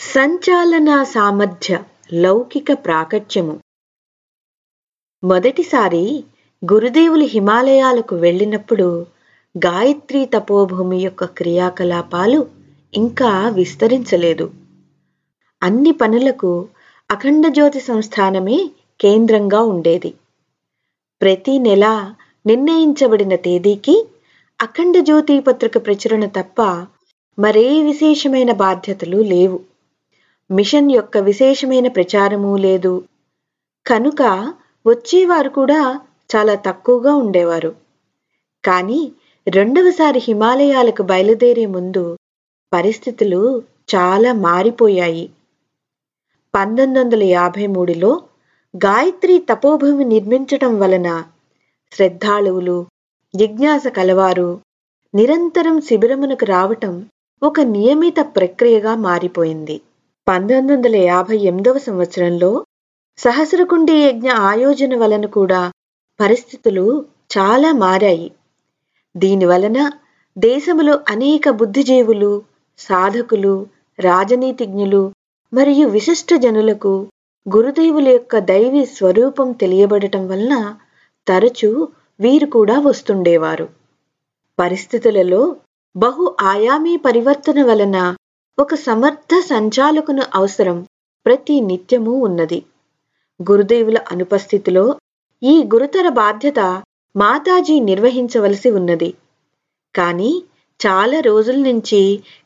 సంచాలన సామర్థ్య లౌకిక ప్రాకట్యము. మొదటిసారి గురుదేవులు హిమాలయాలకు వెళ్ళినప్పుడు గాయత్రి తపోభూమి యొక్క క్రియాకలాపాలు ఇంకా విస్తరించలేదు. అన్ని పనులకు అఖండ జ్యోతి సంస్థానమే కేంద్రంగా ఉండేది. ప్రతి నెల నిర్ణయించబడిన తేదీకి అఖండ జ్యోతి పత్రిక ప్రచురణ తప్ప మరే విశేషమైన బాధ్యతలు లేవు. మిషన్ యొక్క విశేషమైన ప్రచారము లేదు. కనుక వచ్చేవారు కూడా చాలా తక్కువగా ఉండేవారు. కానీ రెండవసారి హిమాలయాలకు బయలుదేరే ముందు పరిస్థితులు చాలా మారిపోయాయి. పంతొమ్మిది వందల యాభై మూడులో గాయత్రి తపోభూమి నిర్మించటం వలన శ్రద్ధాళువులు జిజ్ఞాస కలవారు నిరంతరం శిబిరమునకు రావటం ఒక నియమిత ప్రక్రియగా మారిపోయింది. పంతొమ్మిది వందల యాభై ఎనిమిదవ సంవత్సరంలో సహస్రకుండి యజ్ఞ ఆయోజన వలన కూడా పరిస్థితులు చాలా మారాయి. దీనివలన దేశములో అనేక బుద్ధిజీవులు సాధకులు రాజనీతిజ్ఞులు మరియు విశిష్ట జనులకు గురుదేవుల యొక్క దైవీ స్వరూపం తెలియబడటం వలన తరచూ వీరు కూడా వస్తుండేవారు. పరిస్థితులలో బహు ఆయామీ పరివర్తన వలన ఒక సమర్థ సంచాలకును అవసరం ప్రతి నిత్యము ఉన్నది. గురుదేవుల అనుపస్థితిలో ఈ గురుతర బాధ్యత మాతాజీ నిర్వహించవలసి ఉన్నది. కానీ చాలా రోజుల నుంచి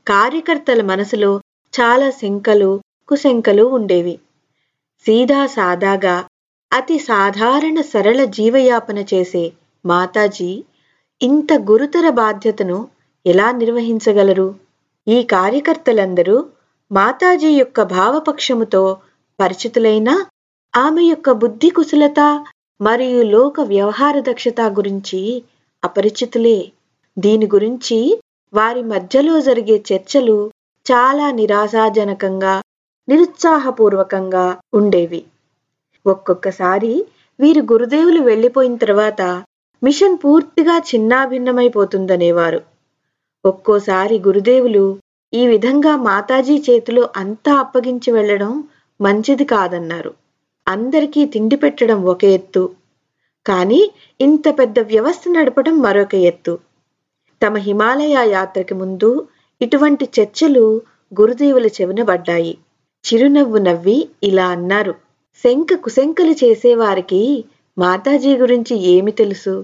కార్యకర్తల మనసులో చాలా శంకలు కుశంకలు ఉండేవి. సీదా సాదాగా అతి సాధారణ సరళ జీవయాపన చేసే మాతాజీ ఇంత గురుతర బాధ్యతను ఎలా నిర్వహించగలరు? ఈ కార్యకర్తలందరూ మాతాజీ యొక్క భావపక్షముతో పరిచితులైనా ఆమె యొక్క బుద్ధి కుశలత మరియు లోక వ్యవహార దక్షత గురించి అపరిచితులే. దీని గురించి వారి మధ్యలో జరిగే చర్చలు చాలా నిరాశాజనకంగా నిరుత్సాహపూర్వకంగా ఉండేవి. ఒక్కొక్కసారి వీరు గురుదేవులు వెళ్ళిపోయిన తర్వాత మిషన్ పూర్తిగా చిన్నాభిన్నమైపోతుందనేవారు. ఒక్కోసారి గురుదేవులు ఈ విధంగా మాతాజీ చేతిలో అంతా అప్పగించి వెళ్ళడం మంచిది కాదన్నారు. అందరికీ తిండి పెట్టడం ఒక ఎత్తు. కానీ ఇంత పెద్ద వ్యవస్థ నడపడం మరొక ఎత్తు. తమ హిమాలయ యాత్రకి ముందు ఇటువంటి చర్చలు గురుదేవుల చెవినబడ్డాయి చిరునవ్వు నవ్వి ఇలా అన్నారు. శంక కుశంకలు చేసేవారికి మాతాజీ గురించి ఏమి తెలుసు?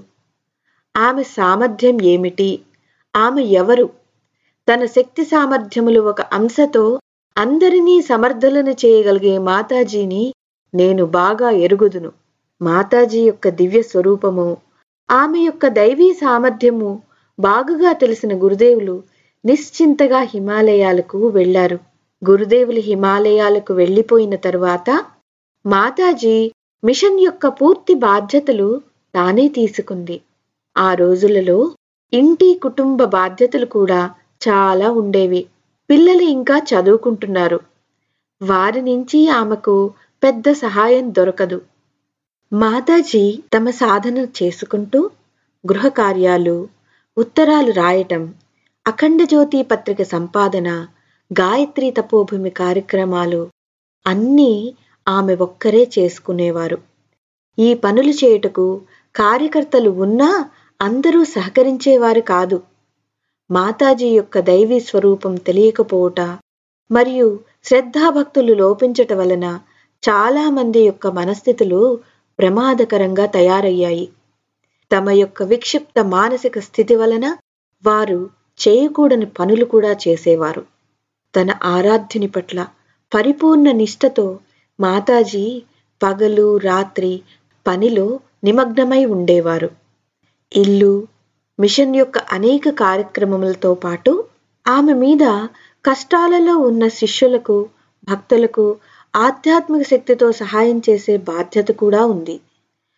ఆమె సామర్థ్యం ఏమిటి? ఆమె ఎవరు? తన శక్తి సామర్థ్యములు ఒక అంశతో అందరినీ సమర్థులను చేయగలిగే మాతాజీని నేను బాగా ఎరుగుదును. మాతాజీ యొక్క దివ్య స్వరూపము ఆమె యొక్క దైవీ సామర్థ్యము బాగుగా తెలిసిన గురుదేవులు నిశ్చింతగా హిమాలయాలకు వెళ్ళారు గురుదేవులు హిమాలయాలకు వెళ్ళిపోయిన తరువాత మాతాజీ మిషన్ యొక్క పూర్తి బాధ్యతలు తానే తీసుకుంది. ఆ రోజులలో ఇంటి కుటుంబ బాధ్యతలు కూడా చాలా ఉండేవి. పిల్లలు ఇంకా చదువుకుంటున్నారు. వారి నుంచి ఆమెకు పెద్ద సహాయం దొరకదు. మాతాజీ తమ సాధన చేసుకుంటూ గృహ కార్యాలు ఉత్తరాలు రాయటం అఖండ జ్యోతి పత్రిక సంపాదన గాయత్రి తపోభూమి కార్యక్రమాలు అన్నీ ఆమె ఒక్కరే చేసుకునేవారు. ఈ పనులు చేయుటకు కార్యకర్తలు ఉన్నా అందరూ సహకరించేవారు కాదు. మాతాజీ యొక్క దైవీ స్వరూపం తెలియకపోవట మరియు శ్రద్ధాభక్తులు లోపించట వలన చాలామంది యొక్క మనస్థితులు ప్రమాదకరంగా తయారయ్యాయి. తమ యొక్క విక్షిప్త మానసిక స్థితి వలన వారు చేయకూడని పనులు కూడా చేసేవారు. తన ఆరాధ్యుని పట్ల పరిపూర్ణ నిష్ఠతో మాతాజీ పగలు రాత్రి పనిలో నిమగ్నమై ఉండేవారు. ఇల్లు మిషన్ యొక్క అనేక కార్యక్రమములతో పాటు ఆమె మీద కష్టాలలో ఉన్న శిష్యులకు భక్తులకు ఆధ్యాత్మిక శక్తితో సహాయం చేసే బాధ్యత కూడా ఉంది.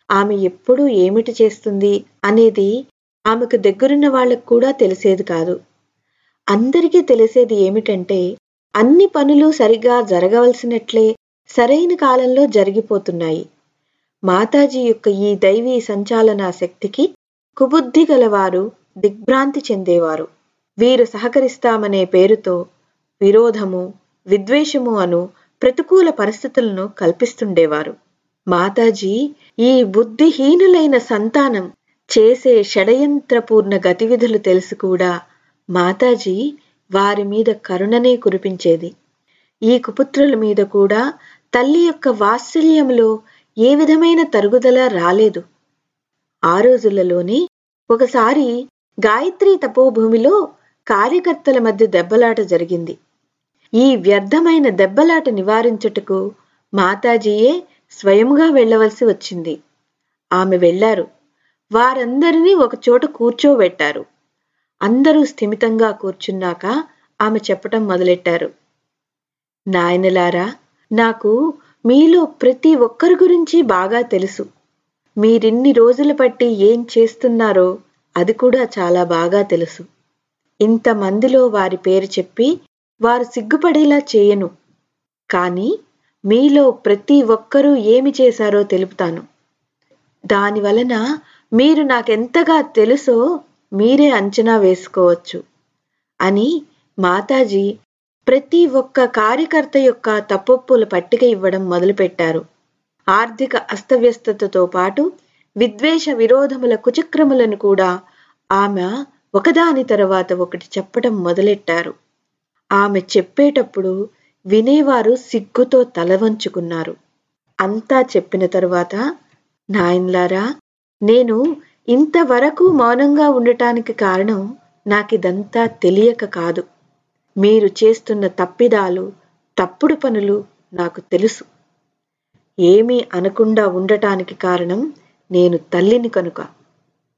ఆమె ఎప్పుడు ఏమిటి చేస్తుంది అనేది ఆమెకు దగ్గరున్న వాళ్ళకు కూడా తెలిసేది కాదు. అందరికీ తెలిసేది ఏమిటంటే అన్ని పనులు సరిగా జరగవలసినట్లే సరైన కాలంలో జరిగిపోతున్నాయి. మాతాజీ యొక్క ఈ దైవీ సంచాలన శక్తికి కుబుద్ధి గలవారు దిగ్భ్రాంతి చెందేవారు. వీరు సహకరిస్తామనే పేరుతో విరోధము విద్వేషము అను ప్రతికూల పరిస్థితులను కల్పిస్తుండేవారు. మాతాజీ ఈ బుద్ధిహీనులైన సంతానం చేసే షడయంత్రపూర్ణ గతివిధులు తెలిసి కూడా. మాతాజీ వారి మీద కరుణనే కురిపించేది. ఈ కుపుత్రుల మీద కూడా తల్లి యొక్క వాత్సల్యంలో ఏ విధమైన తరుగుదల రాలేదు. ఆ రోజులలోనే ఒకసారి గాయత్రి తపోభూమిలో కార్యకర్తల మధ్య దెబ్బలాట జరిగింది. ఈ వ్యర్థమైన దెబ్బలాట నివారించుటకు మాతాజీయే స్వయంగా వెళ్ళవలసి వచ్చింది. ఆమె వెళ్ళారు వారందరినీ ఒకచోట కూర్చోబెట్టారు. అందరూ స్థిమితంగా కూర్చున్నాక ఆమె చెప్పటం మొదలెట్టారు. నాయనలారా నాకు మీలో ప్రతి ఒక్కరి గురించి బాగా తెలుసు. మీరిన్ని రోజులు పట్టి ఏం చేస్తున్నారో అది కూడా చాలా బాగా తెలుసు. ఇంతమందిలో వారి పేరు చెప్పి వారు సిగ్గుపడేలా చేయను. కానీ మీలో ప్రతి ఒక్కరూ ఏమి చేశారో తెలుపుతాను. దాని వలన మీరు నాకెంతగా తెలుసో మీరే అంచనా వేసుకోవచ్చు అని మాతాజీ ప్రతి ఒక్క కార్యకర్త యొక్క తప్పొప్పుల పట్టిక ఇవ్వడం మొదలుపెట్టారు. ఆర్థిక అస్తవ్యస్తతతో పాటు విద్వేష విరోధముల కుచక్రములను కూడా ఆమె ఒకదాని తర్వాత ఒకటి చెప్పడం మొదలెట్టారు. ఆమె చెప్పేటప్పుడు వినేవారు సిగ్గుతో తల వంచుకున్నారు. అంతా చెప్పిన తరువాత నాయన్లారా నేను ఇంతవరకు మౌనంగా ఉండటానికి కారణం నాకిదంతా తెలియక కాదు. మీరు చేస్తున్న తప్పిదాలు తప్పుడు పనులు నాకు తెలుసు. ఏమీ అనకుండా ఉండటానికి కారణం నేను తల్లిని కనుక.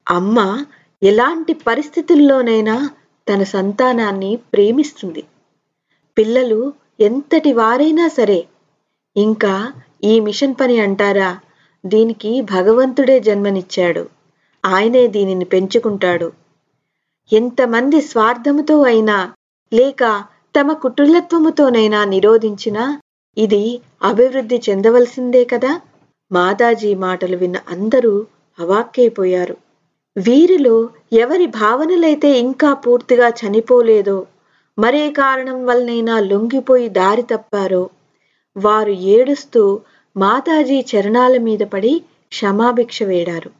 అమ్మ ఎలాంటి పరిస్థితుల్లోనైనా తన సంతానాన్ని ప్రేమిస్తుంది. పిల్లలు ఎంతటి వారైనా సరే. ఇంకా ఈ మిషన్ పని అంటారా? దీనికి భగవంతుడే జన్మనిచ్చాడు. ఆయనే దీనిని పెంచుకుంటాడు. ఎంతమంది స్వార్థముతో అయినా లేక తమ కుటులత్వముతోనైనా నిరోధించినా ఇది అభివృద్ధి చెందవలసిందే కదా? మాతాజీ మాటలు విన్న అందరూ అవాక్కైపోయారు. వీరిలో ఎవరి భావనలైతే ఇంకా పూర్తిగా చనిపోలేదో మరే కారణం వల్లనైనా లొంగిపోయి దారి తప్పారో వారు ఏడుస్తూ మాతాజీ చరణాల మీద పడి క్షమాభిక్ష వేడారు.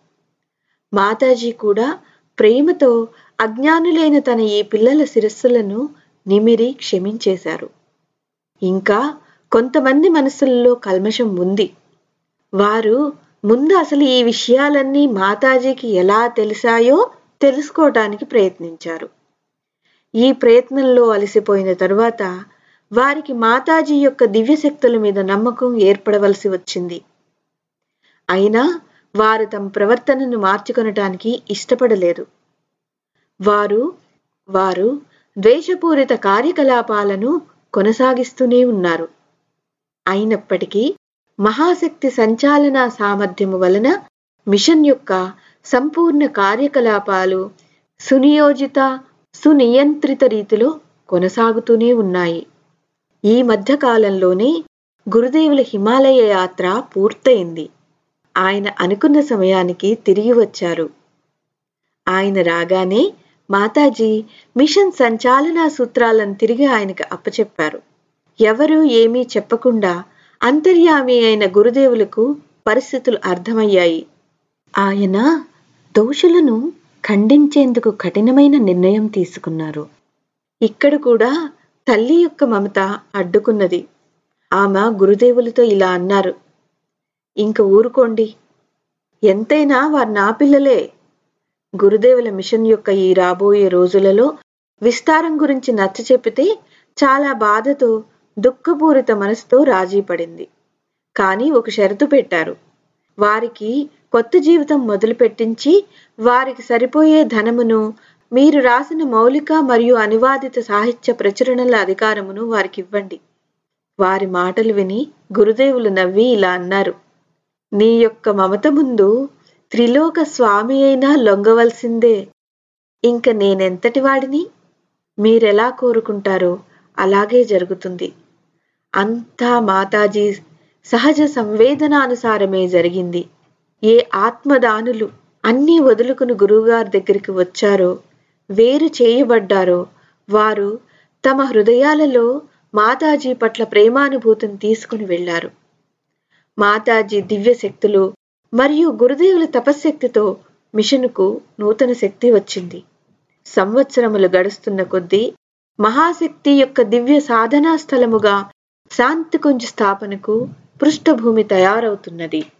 మాతాజీ కూడా ప్రేమతో అజ్ఞానులైన తన ఈ పిల్లల శిరస్సులను నిమిరి క్షమించేశారు. ఇంకా కొంతమంది మనసుల్లో కల్మషం ఉంది. వారు ముందు అసలు ఈ విషయాలన్నీ మాతాజీకి ఎలా తెలిసాయో తెలుసుకోవటానికి ప్రయత్నించారు. ఈ ప్రయత్నంలో అలసిపోయిన తరువాత వారికి మాతాజీ యొక్క దివ్యశక్తుల మీద నమ్మకం ఏర్పడవలసి వచ్చింది. అయినా వారు తమ ప్రవర్తనను మార్చుకొనటానికి ఇష్టపడలేదు. వారు వారు ద్వేషపూరిత కార్యకలాపాలను కొనసాగిస్తూనే ఉన్నారు. అయినప్పటికీ మహాశక్తి సంచాలన సామర్థ్యము వలన మిషన్ యొక్క సంపూర్ణ కార్యకలాపాలు సునియోజిత సునియంత్రిత రీతిలో కొనసాగుతూనే ఉన్నాయి. ఈ మధ్యకాలంలోనే గురుదేవుల హిమాలయ యాత్ర పూర్తయింది. ఆయన అనుకున్న సమయానికి తిరిగి వచ్చారు. ఆయన రాగానే మాతాజీ మిషన్ సంచాలనా సూత్రాలను తిరిగి ఆయనకు అప్పచెప్పారు. ఎవరూ ఏమీ చెప్పకుండా అంతర్యామి అయిన గురుదేవులకు పరిస్థితులు అర్థమయ్యాయి. ఆయన దోషులను ఖండించేందుకు కఠినమైన నిర్ణయం తీసుకున్నారు. ఇక్కడ కూడా తల్లి యొక్క మమత అడ్డుకున్నది. ఆమె గురుదేవులతో ఇలా అన్నారు. ఇంక ఊరుకోండి. ఎంతైనా వారు నా పిల్లలే. గురుదేవుల మిషన్ యొక్క ఈ రాబోయే రోజులలో విస్తారం గురించి నచ్చ చెప్పితే చాలా బాధతో దుఃఖపూరిత మనసుతో రాజీ పడింది. కానీ ఒక షరతు పెట్టారు. వారికి కొత్త జీవితం మొదలు పెట్టించి వారికి సరిపోయే ధనమును మీరు రాసిన మౌలిక మరియు అనువాదిత సాహిత్య ప్రచురణల అధికారమును వారికి ఇవ్వండి వారి మాటలు విని గురుదేవులు నవ్వి ఇలా అన్నారు. నీ యొక్క మమత ముందు త్రిలోక స్వామి అయినా లొంగవలసిందే. ఇంక నేనెంతటి వాడిని? మీరెలా కోరుకుంటారో అలాగే జరుగుతుంది. అంతా మాతాజీ సహజ సంవేదనానుసారమే జరిగింది. ఏ ఆత్మదానులు అన్నీ వదులుకుని గురువుగారి దగ్గరికి వచ్చారో వేరు చేయబడ్డారో వారు తమ హృదయాలలో మాతాజీ పట్ల ప్రేమానుభూతిని తీసుకుని వెళ్ళారు మాతాజీ దివ్య శక్తులు మరియు గురుదేవుల తపశ్శక్తితో మిషన్కు నూతన శక్తి వచ్చింది. సంవత్సరములు గడుస్తున్న కొద్దీ మహాశక్తి యొక్క దివ్య సాధనా స్థలముగా శాంతికుంజ్ స్థాపనకు పృష్ఠభూమి తయారవుతున్నది.